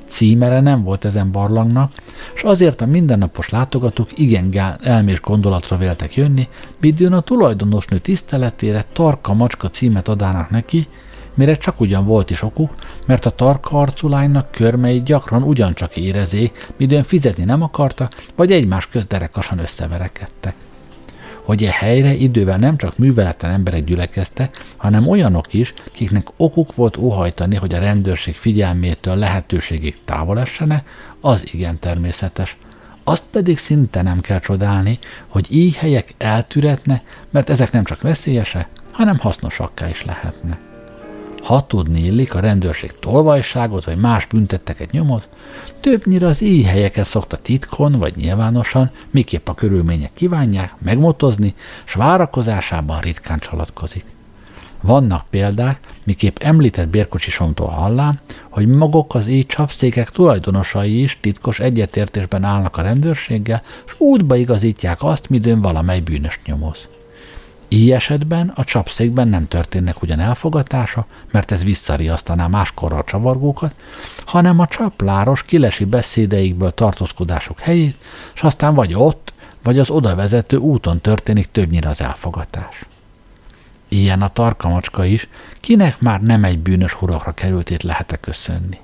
Címere nem volt ezen barlangnak, és azért a mindennapos látogatók igen elmés gondolatra véltek jönni, midőn a tulajdonosnő tiszteletére tarka macska címet adának neki, mire csak ugyan volt is okuk, mert a tarka arcú lánynak körmei gyakran ugyancsak érezék, midőn fizetni nem akartak, vagy egymás közt derekasan összeverekedtek hogy e helyre idővel nem csak műveleten emberek gyülekeztek, hanem olyanok is, kiknek okuk volt óhajtani, hogy a rendőrség figyelmétől lehetőségig távol essenek, az igen természetes. Azt pedig szinte nem kell csodálni, hogy így helyek eltűretne, mert ezek nem csak veszélyesek, hanem hasznosakká is lehetnek. Ha tudni illik, a rendőrség tolvajságot vagy más büntetteket nyomot, többnyire az így helyeket szokta titkon vagy nyilvánosan, miképp a körülmények kívánják, megmotozni, s várakozásában ritkán csalatkozik. Vannak példák, miképp említett bérkocsisomtól hallám, hogy maguk az így csapszékek tulajdonosai is titkos egyetértésben állnak a rendőrséggel, és útba igazítják azt, midőn valamely bűnös nyomoz. Így esetben a csapszékben nem történnek ugyan elfogatása, mert ez visszariasztaná máskorra a csavargókat, hanem a csapláros kilesi beszédeikből tartózkodások helyét, és aztán vagy ott, vagy az oda vezető úton történik többnyire az elfogatás. Ilyen a tarkamacska is, kinek már nem egy bűnös hurakra kerültét lehet köszönni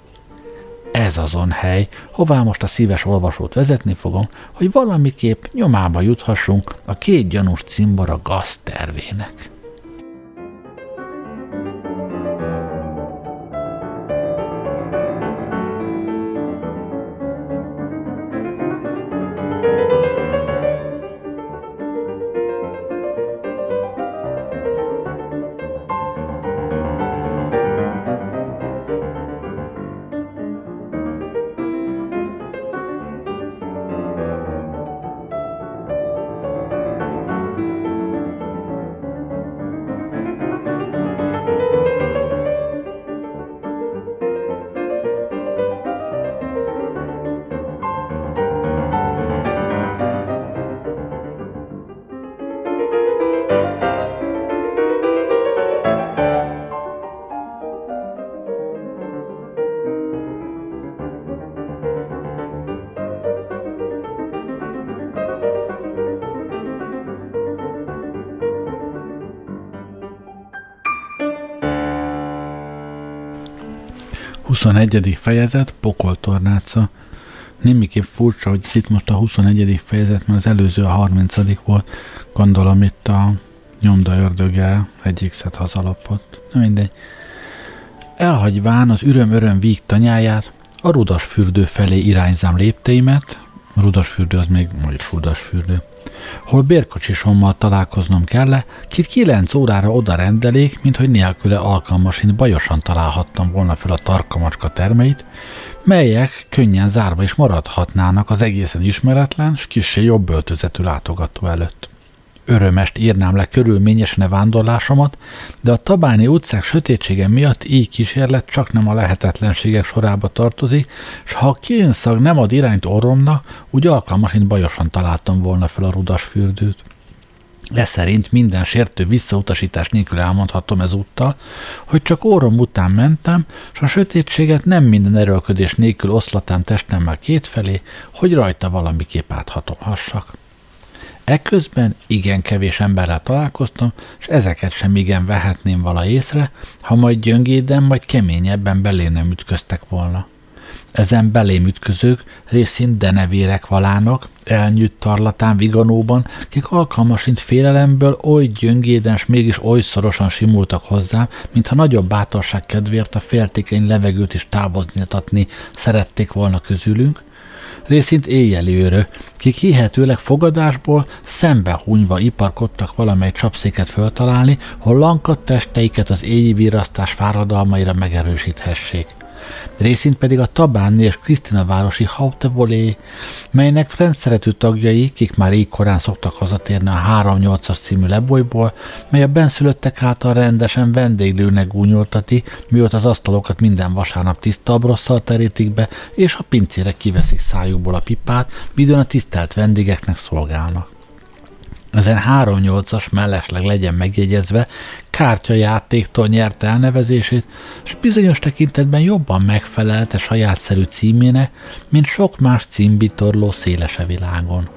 ez azon hely, hová most a szíves olvasót vezetni fogom, hogy valamiképp nyomába juthassunk a két gyanús cimbora gaztervének. 21. fejezet, pokoltornáca. Némiképp furcsa, hogy itt most a 21. fejezet, mert az előző a 30. volt. Gondolom itt a nyomda ördöge egyik szed hazalapott. Na mindegy. Elhagyván az üröm-öröm víg tanyáját, a rudas fürdő felé irányzám lépteimet, rudas fürdő az még majd rudas fürdő hol bérkocsisommal találkoznom kell, kit kilenc órára oda rendelék, mint hogy nélküle alkalmasint bajosan találhattam volna fel a tarkamacska termeit, melyek könnyen zárva is maradhatnának az egészen ismeretlen, s kissé jobb öltözetű látogató előtt. Örömest írnám le körülményesen a vándorlásomat, de a Tabáni utcák sötétsége miatt így kísérlet csak nem a lehetetlenségek sorába tartozik, s ha a kénszag nem ad irányt orromnak, úgy alkalmasint bajosan találtam volna fel a rudas fürdőt. De szerint minden sértő visszautasítás nélkül elmondhatom ezúttal, hogy csak orrom után mentem, és a sötétséget nem minden erőlködés nélkül oszlatám testemmel kétfelé, hogy rajta valamiképp áthatomhassak. Ekközben igen kevés emberrel találkoztam, és ezeket sem igen vehetném vala észre, ha majd gyöngéden, majd keményebben belé nem ütköztek volna. Ezen belém ütközők részint denevérek valának, elnyűtt tarlatán viganóban, kik alkalmasint félelemből oly gyöngéden, s mégis oly szorosan simultak hozzám, mintha nagyobb bátorság kedvéért a féltékeny levegőt is távozni szerették volna közülünk, részint éjjeli őrök, kik hihetőleg fogadásból szembe hunyva iparkodtak valamely csapszéket föltalálni, hol lankat testeiket az virasztás fáradalmaira megerősíthessék. Részint pedig a Tabáni és Krisztina városi Hautevolé, melynek rendszeretű tagjai, kik már így szoktak hazatérni a 3-8-as című lebolyból, mely a benszülöttek által rendesen vendéglőnek gúnyoltati, mióta az asztalokat minden vasárnap tiszta abrosszal terítik be, és a pincére kiveszik szájukból a pipát, midőn a tisztelt vendégeknek szolgálnak. Ezen 3-8-as mellesleg legyen megjegyezve, kártyajátéktól nyerte elnevezését, és bizonyos tekintetben jobban megfelelte sajátszerű címének, mint sok más címbitorló szélese világon.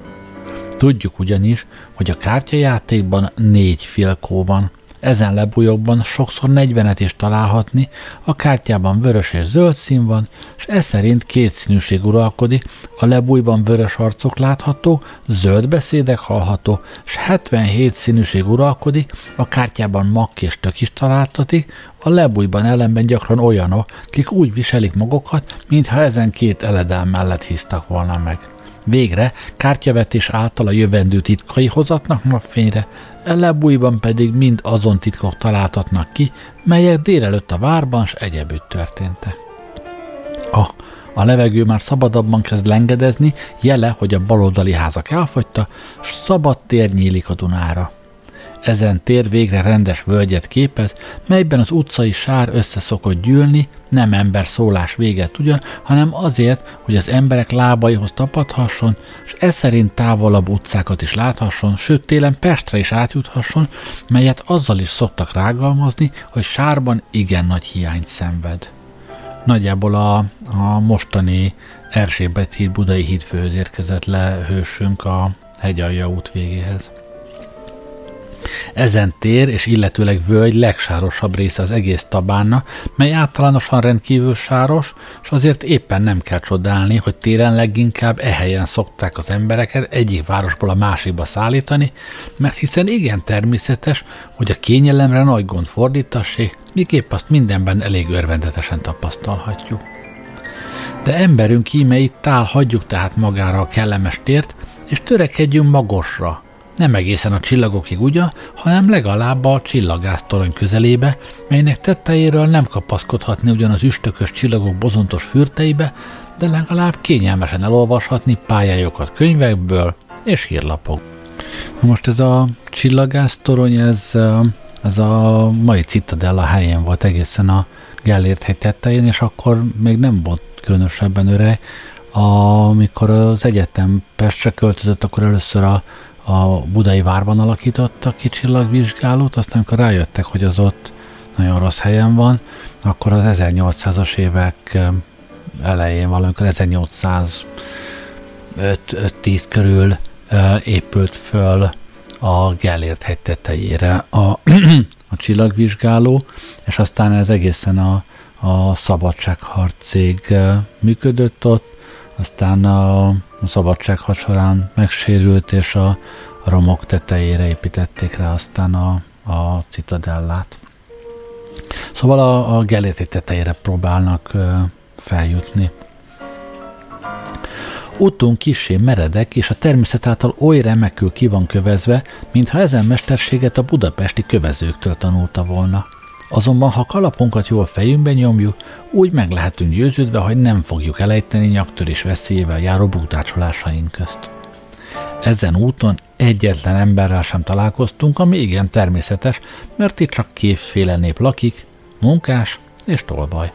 Tudjuk ugyanis, hogy a kártyajátékban négy filkó van, ezen lebújokban sokszor 40-et is találhatni, a kártyában vörös és zöld szín van, és ez szerint két színűség uralkodik, a lebújban vörös arcok látható, zöld beszédek hallható, és 77 színűség uralkodik, a kártyában makk és tök is találtatik, a lebújban ellenben gyakran olyanok, kik úgy viselik magukat, mintha ezen két eledel mellett hisztak volna meg. Végre kártyavetés által a jövendő titkai hozatnak napfényre, lebújban pedig mind azon titkok találtatnak ki, melyek délelőtt a várban s egyebütt történtek. A, a levegő már szabadabban kezd lengedezni, jele, hogy a baloldali házak elfogyta, s szabad tér nyílik a Dunára. Ezen tér végre rendes völgyet képez, melyben az utcai sár össze szokott gyűlni, nem ember szólás véget tudja, hanem azért, hogy az emberek lábaihoz tapadhasson, és ez szerint távolabb utcákat is láthasson, sőt télen Pestre is átjuthasson, melyet azzal is szoktak rágalmazni, hogy sárban igen nagy hiányt szenved. Nagyjából a, a mostani Erzsébet híd Budai hídfőhöz érkezett le hősünk a hegyalja út végéhez. Ezen tér és illetőleg völgy legsárosabb része az egész tabána, mely általánosan rendkívül sáros, és azért éppen nem kell csodálni, hogy téren leginkább e helyen szokták az embereket egyik városból a másikba szállítani, mert hiszen igen természetes, hogy a kényelemre nagy gond fordítassék, miképp azt mindenben elég örvendetesen tapasztalhatjuk. De emberünk íme itt tál hagyjuk tehát magára a kellemes tért, és törekedjünk magosra, nem egészen a csillagokig ugyan, hanem legalább a csillagásztorony közelébe, melynek tetejéről nem kapaszkodhatni ugyan az üstökös csillagok bozontos fürteibe, de legalább kényelmesen elolvashatni pályájukat könyvekből és hírlapok. Most ez a csillagásztorony, ez, ez a mai Citadella helyén volt egészen a Gellért hegy tetején, és akkor még nem volt különösebben öreg. Amikor az egyetem Pestre költözött, akkor először a a budai várban alakítottak ki csillagvizsgálót, aztán amikor rájöttek, hogy az ott nagyon rossz helyen van, akkor az 1800-as évek elején, valamikor 1805-10 körül épült föl a Gellért hegy tetejére a, [clears throat] a csillagvizsgáló, és aztán ez egészen a, a szabadságharc cég működött ott, aztán a, a szabadságharc során megsérült, és a, romok tetejére építették rá aztán a, a citadellát. Szóval a, a Geléti tetejére próbálnak ö, feljutni. Útunk kisé meredek, és a természet által oly remekül ki van kövezve, mintha ezen mesterséget a budapesti kövezőktől tanulta volna. Azonban, ha kalapunkat jól fejünkbe nyomjuk, úgy meg lehetünk győződve, hogy nem fogjuk elejteni nyaktörés veszélyével járó bútácsolásaink közt. Ezen úton egyetlen emberrel sem találkoztunk, ami igen természetes, mert itt csak kétféle nép lakik, munkás és tolvaj.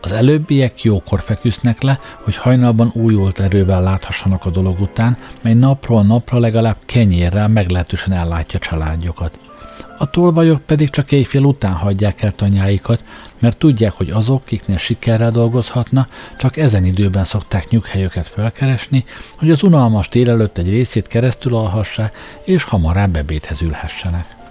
Az előbbiek jókor feküsznek le, hogy hajnalban újult erővel láthassanak a dolog után, mely napról napra legalább kenyérrel meglehetősen ellátja családjukat. A tolvajok pedig csak éjfél után hagyják el tanyáikat, mert tudják, hogy azok, kiknél sikerrel dolgozhatna, csak ezen időben szokták nyughelyöket felkeresni, hogy az unalmas tél előtt egy részét keresztül alhassák, és hamarabb ebédhez ülhessenek.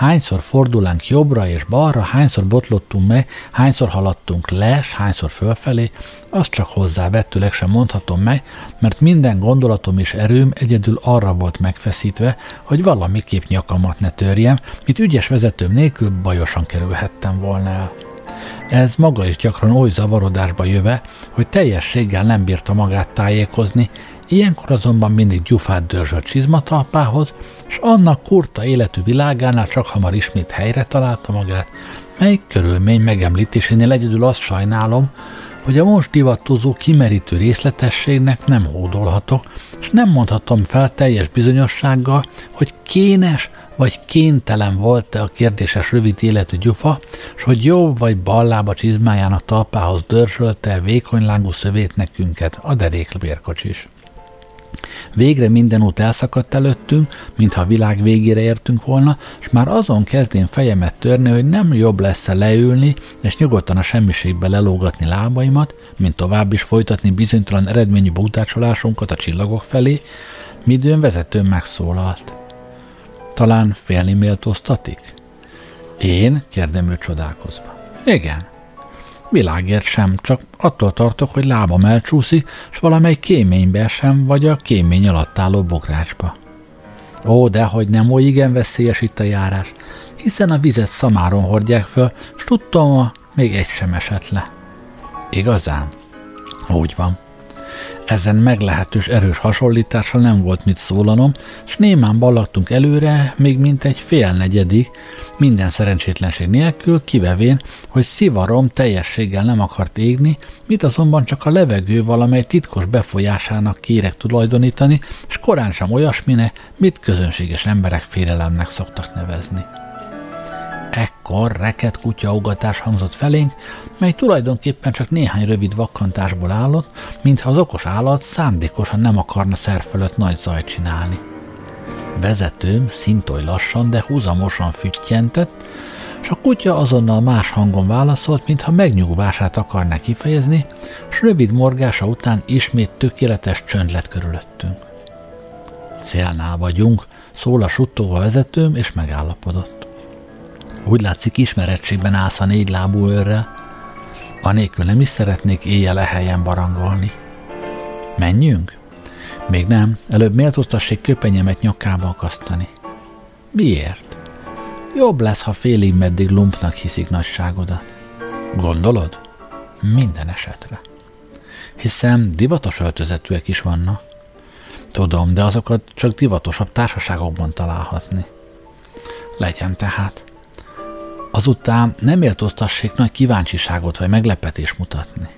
Hányszor fordulánk jobbra és balra, hányszor botlottunk meg, hányszor haladtunk le, hányszor fölfelé, azt csak hozzávetőleg sem mondhatom meg, mert minden gondolatom és erőm egyedül arra volt megfeszítve, hogy valamiképp nyakamat ne törjem, mint ügyes vezetőm nélkül bajosan kerülhettem volna el. Ez maga is gyakran oly zavarodásba jöve, hogy teljességgel nem bírta magát tájékozni, Ilyenkor azonban mindig gyufát dörzsölt csizmatalpához, és annak kurta életű világánál csak hamar ismét helyre találta magát, mely körülmény megemlítésénél egyedül azt sajnálom, hogy a most divatozó kimerítő részletességnek nem hódolhatok, és nem mondhatom fel teljes bizonyossággal, hogy kénes vagy kéntelen volt-e a kérdéses rövid életű gyufa, és hogy jobb vagy bal lába csizmájának talpához dörzsölte vékonylángú szövét nekünket a derékbérkocsis. Végre minden út elszakadt előttünk, mintha a világ végére értünk volna, és már azon kezdén fejemet törni, hogy nem jobb lesz-e leülni, és nyugodtan a semmiségbe lelógatni lábaimat, mint tovább is folytatni bizonytalan eredményű bukdácsolásunkat a csillagok felé, midőn vezetőn megszólalt. Talán félni méltóztatik? Én? kérdem ő csodálkozva. Igen, Világért sem, csak attól tartok, hogy lábam elcsúszik, és valamely kéménybe sem, vagy a kémény alatt álló bográcsba. Ó, de hogy nem oly igen veszélyes itt a járás, hiszen a vizet szamáron hordják föl, s tudtam, még egy sem esett le. Igazán? Úgy van. Ezen meglehetős erős hasonlítással nem volt mit szólanom, és némán ballagtunk előre, még mint egy fél negyedik, minden szerencsétlenség nélkül, kivevén, hogy szivarom teljességgel nem akart égni, mit azonban csak a levegő valamely titkos befolyásának kérek tulajdonítani, és korán sem olyasmine, mit közönséges emberek félelemnek szoktak nevezni. Ekkor reket kutyaugatás hangzott felénk, mely tulajdonképpen csak néhány rövid vakkantásból állott, mintha az okos állat szándékosan nem akarna szer fölött nagy zajt csinálni. Vezetőm szintoly lassan, de húzamosan füttyentett, és a kutya azonnal más hangon válaszolt, mintha megnyugvását akarná kifejezni, és rövid morgása után ismét tökéletes csönd lett körülöttünk. Célnál vagyunk, szól a suttogva vezetőm, és megállapodott. Úgy látszik, ismerettségben állsz a négy lábú őrrel. Anélkül nem is szeretnék éjjel e helyen barangolni. Menjünk? Még nem, előbb méltóztassék köpenyemet nyakába akasztani. Miért? Jobb lesz, ha félig meddig lumpnak hiszik nagyságodat. Gondolod? Minden esetre. Hiszen divatos öltözetűek is vannak. Tudom, de azokat csak divatosabb társaságokban találhatni. Legyen tehát. Azután nem méltóztassék nagy kíváncsiságot vagy meglepetés mutatni.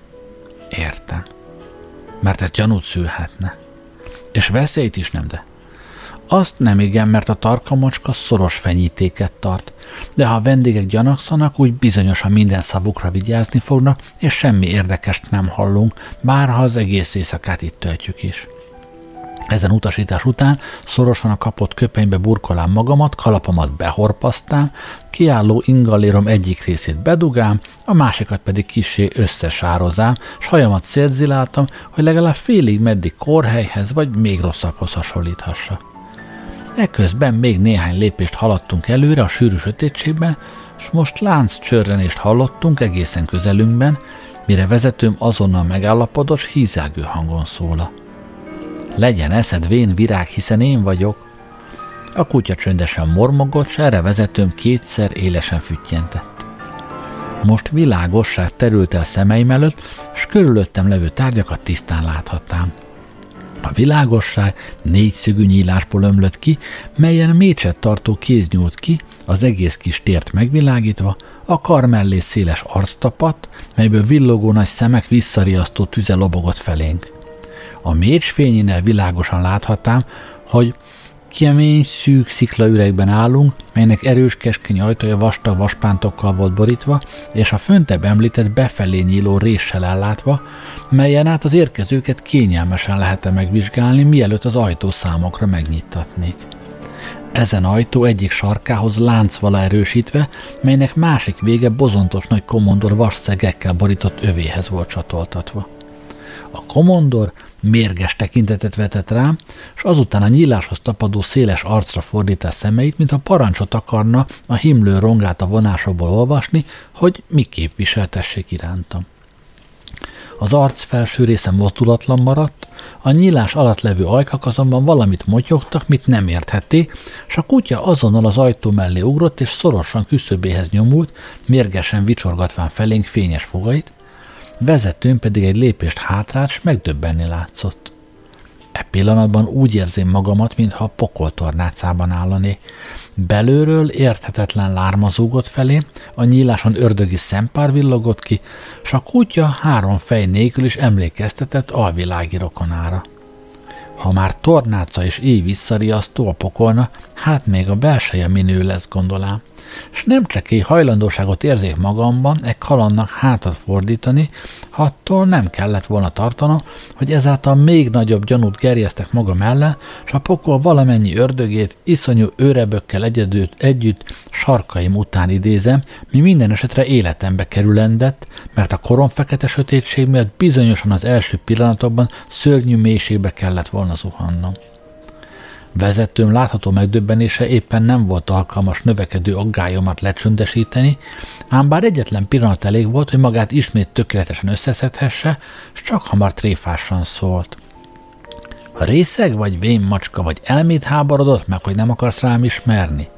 Értem. Mert ez gyanút szülhetne. És veszélyt is nem, de. Azt nem igen, mert a tarka macska szoros fenyítéket tart, de ha a vendégek gyanakszanak, úgy bizonyosan minden szavukra vigyázni fognak, és semmi érdekest nem hallunk, bárha az egész éjszakát itt töltjük is. Ezen utasítás után szorosan a kapott köpenybe burkolám magamat, kalapomat behorpasztám, kiálló ingallérom egyik részét bedugám, a másikat pedig kisé összesározám, s hajamat szétziláltam, hogy legalább félig meddig korhelyhez vagy még rosszabbhoz hasonlíthassak. Eközben még néhány lépést haladtunk előre a sűrű sötétségben, és most lánc csörrenést hallottunk egészen közelünkben, mire vezetőm azonnal megállapodott, hízelgő hangon szóla. Legyen eszed vén virág, hiszen én vagyok. A kutya csöndesen mormogott, s erre vezetőm kétszer élesen füttyentett. Most világosság terült el szemeim előtt, és körülöttem levő tárgyakat tisztán láthattam. A világosság négyszögű nyílásból ömlött ki, melyen mécset tartó kéz nyúlt ki, az egész kis tért megvilágítva, a kar mellé széles arc tapadt, melyből villogó nagy szemek visszariasztó tüze lobogott felénk. A mécsfényénél világosan láthatám, hogy kemény, szűk sziklaüregben állunk, melynek erős keskeny ajtaja vastag vaspántokkal volt borítva, és a föntebb említett befelé nyíló réssel ellátva, melyen át az érkezőket kényelmesen lehet megvizsgálni, mielőtt az ajtó számokra megnyittatnék. Ezen ajtó egyik sarkához láncvala erősítve, melynek másik vége bozontos nagy komondor vasszegekkel borított övéhez volt csatoltatva. A komondor mérges tekintetet vetett rám, és azután a nyíláshoz tapadó széles arcra fordítás szemeit, mint a parancsot akarna a himlő rongát a vonásokból olvasni, hogy mi képviseltessék irántam. Az arc felső része mozdulatlan maradt, a nyílás alatt levő ajkak azonban valamit motyogtak, mit nem érthették, és a kutya azonnal az ajtó mellé ugrott, és szorosan küszöbéhez nyomult, mérgesen vicsorgatván felénk fényes fogait, vezetőn pedig egy lépést hátrált, s megdöbbenni látszott. E pillanatban úgy érzem magamat, mintha a pokoltornácában állanék. Belőről érthetetlen lárma zúgott felé, a nyíláson ördögi szempár villogott ki, s a kutya három fej nélkül is emlékeztetett alvilági rokonára. Ha már tornáca és éj visszariasztó a pokolna, hát még a belseje minő lesz, gondolám és nem csak egy hajlandóságot érzék magamban egy kalannak hátat fordítani, ha attól nem kellett volna tartanom, hogy ezáltal még nagyobb gyanút gerjeztek magam ellen, és a pokol valamennyi ördögét iszonyú őrebökkel egyedült, együtt sarkaim után idézem, mi minden esetre életembe kerülendett, mert a korom fekete sötétség miatt bizonyosan az első pillanatokban szörnyű mélységbe kellett volna zuhannom. Vezetőm látható megdöbbenése éppen nem volt alkalmas növekedő aggályomat lecsöndesíteni, ám bár egyetlen pillanat elég volt, hogy magát ismét tökéletesen összeszedhesse, s csak hamar tréfásan szólt. A részeg vagy vén macska vagy elmét háborodott meg, hogy nem akarsz rám ismerni?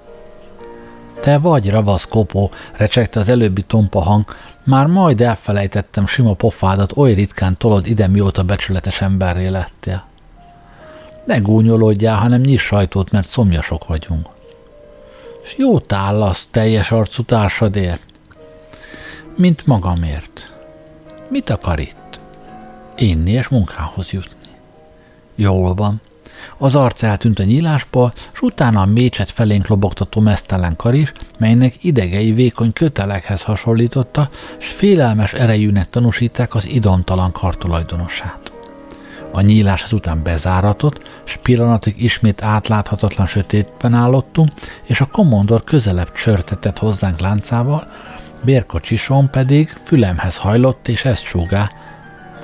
Te vagy, ravasz kopó, recsegte az előbbi tompa hang, már majd elfelejtettem sima pofádat, oly ritkán tolod ide, mióta becsületes emberré lettél. Ne gúnyolódjál, hanem nyiss sajtót, mert szomjasok vagyunk. És jó tállasz teljes arcú társadért. Mint magamért. Mit akar itt? Inni és munkához jutni. Jól van. Az arc eltűnt a nyílásból, és utána a mécset felénk lobogtató mesztelen kar is, melynek idegei vékony kötelekhez hasonlította, s félelmes erejűnek tanúsítják az idontalan kartulajdonosát. A nyílás ezután bezáratott, s pillanatig ismét átláthatatlan sötétben állottunk, és a komondor közelebb csörtetett hozzánk láncával, bérkocsison pedig fülemhez hajlott, és ezt súgá.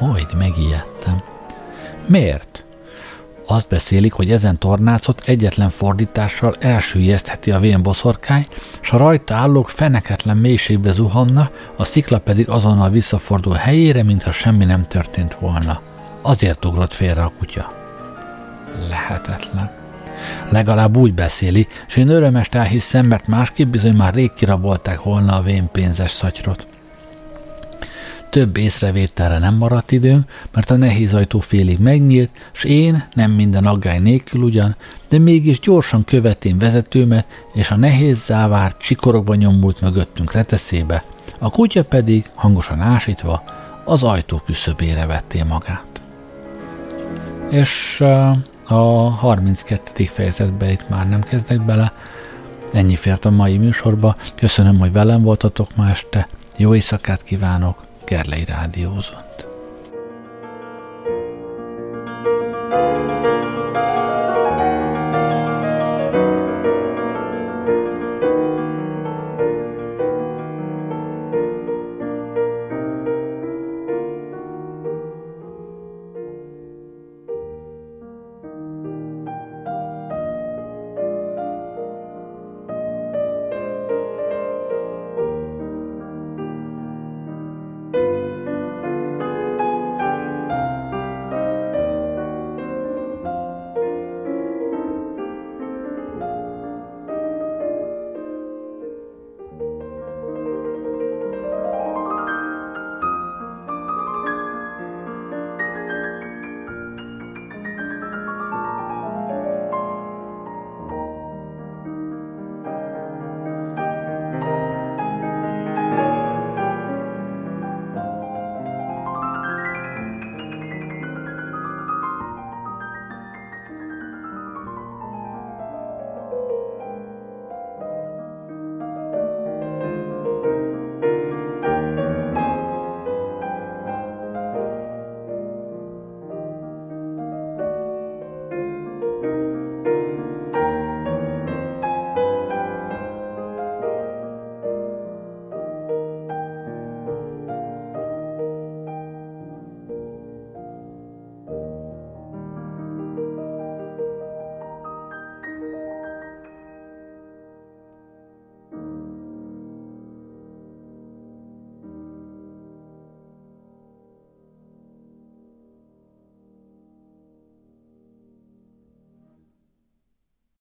Majd megijedtem. Miért? Azt beszélik, hogy ezen tornácot egyetlen fordítással elsüllyesztheti a vén boszorkány, s a rajta állók feneketlen mélységbe zuhanna, a szikla pedig azonnal visszafordul helyére, mintha semmi nem történt volna. Azért ugrott félre a kutya. Lehetetlen. Legalább úgy beszéli, és én örömest elhiszem, mert másképp bizony már rég kirabolták volna a vén pénzes szatyrot. Több észrevételre nem maradt időnk, mert a nehéz ajtó félig megnyílt, s én, nem minden aggály nélkül ugyan, de mégis gyorsan követém vezetőmet, és a nehéz závár csikorogva nyomult mögöttünk reteszébe, a kutya pedig, hangosan ásítva, az ajtó küszöbére vetté magát és a 32. fejezetbe itt már nem kezdek bele. Ennyi fért a mai műsorba. Köszönöm, hogy velem voltatok ma este. Jó éjszakát kívánok. Gerlei Rádiózott.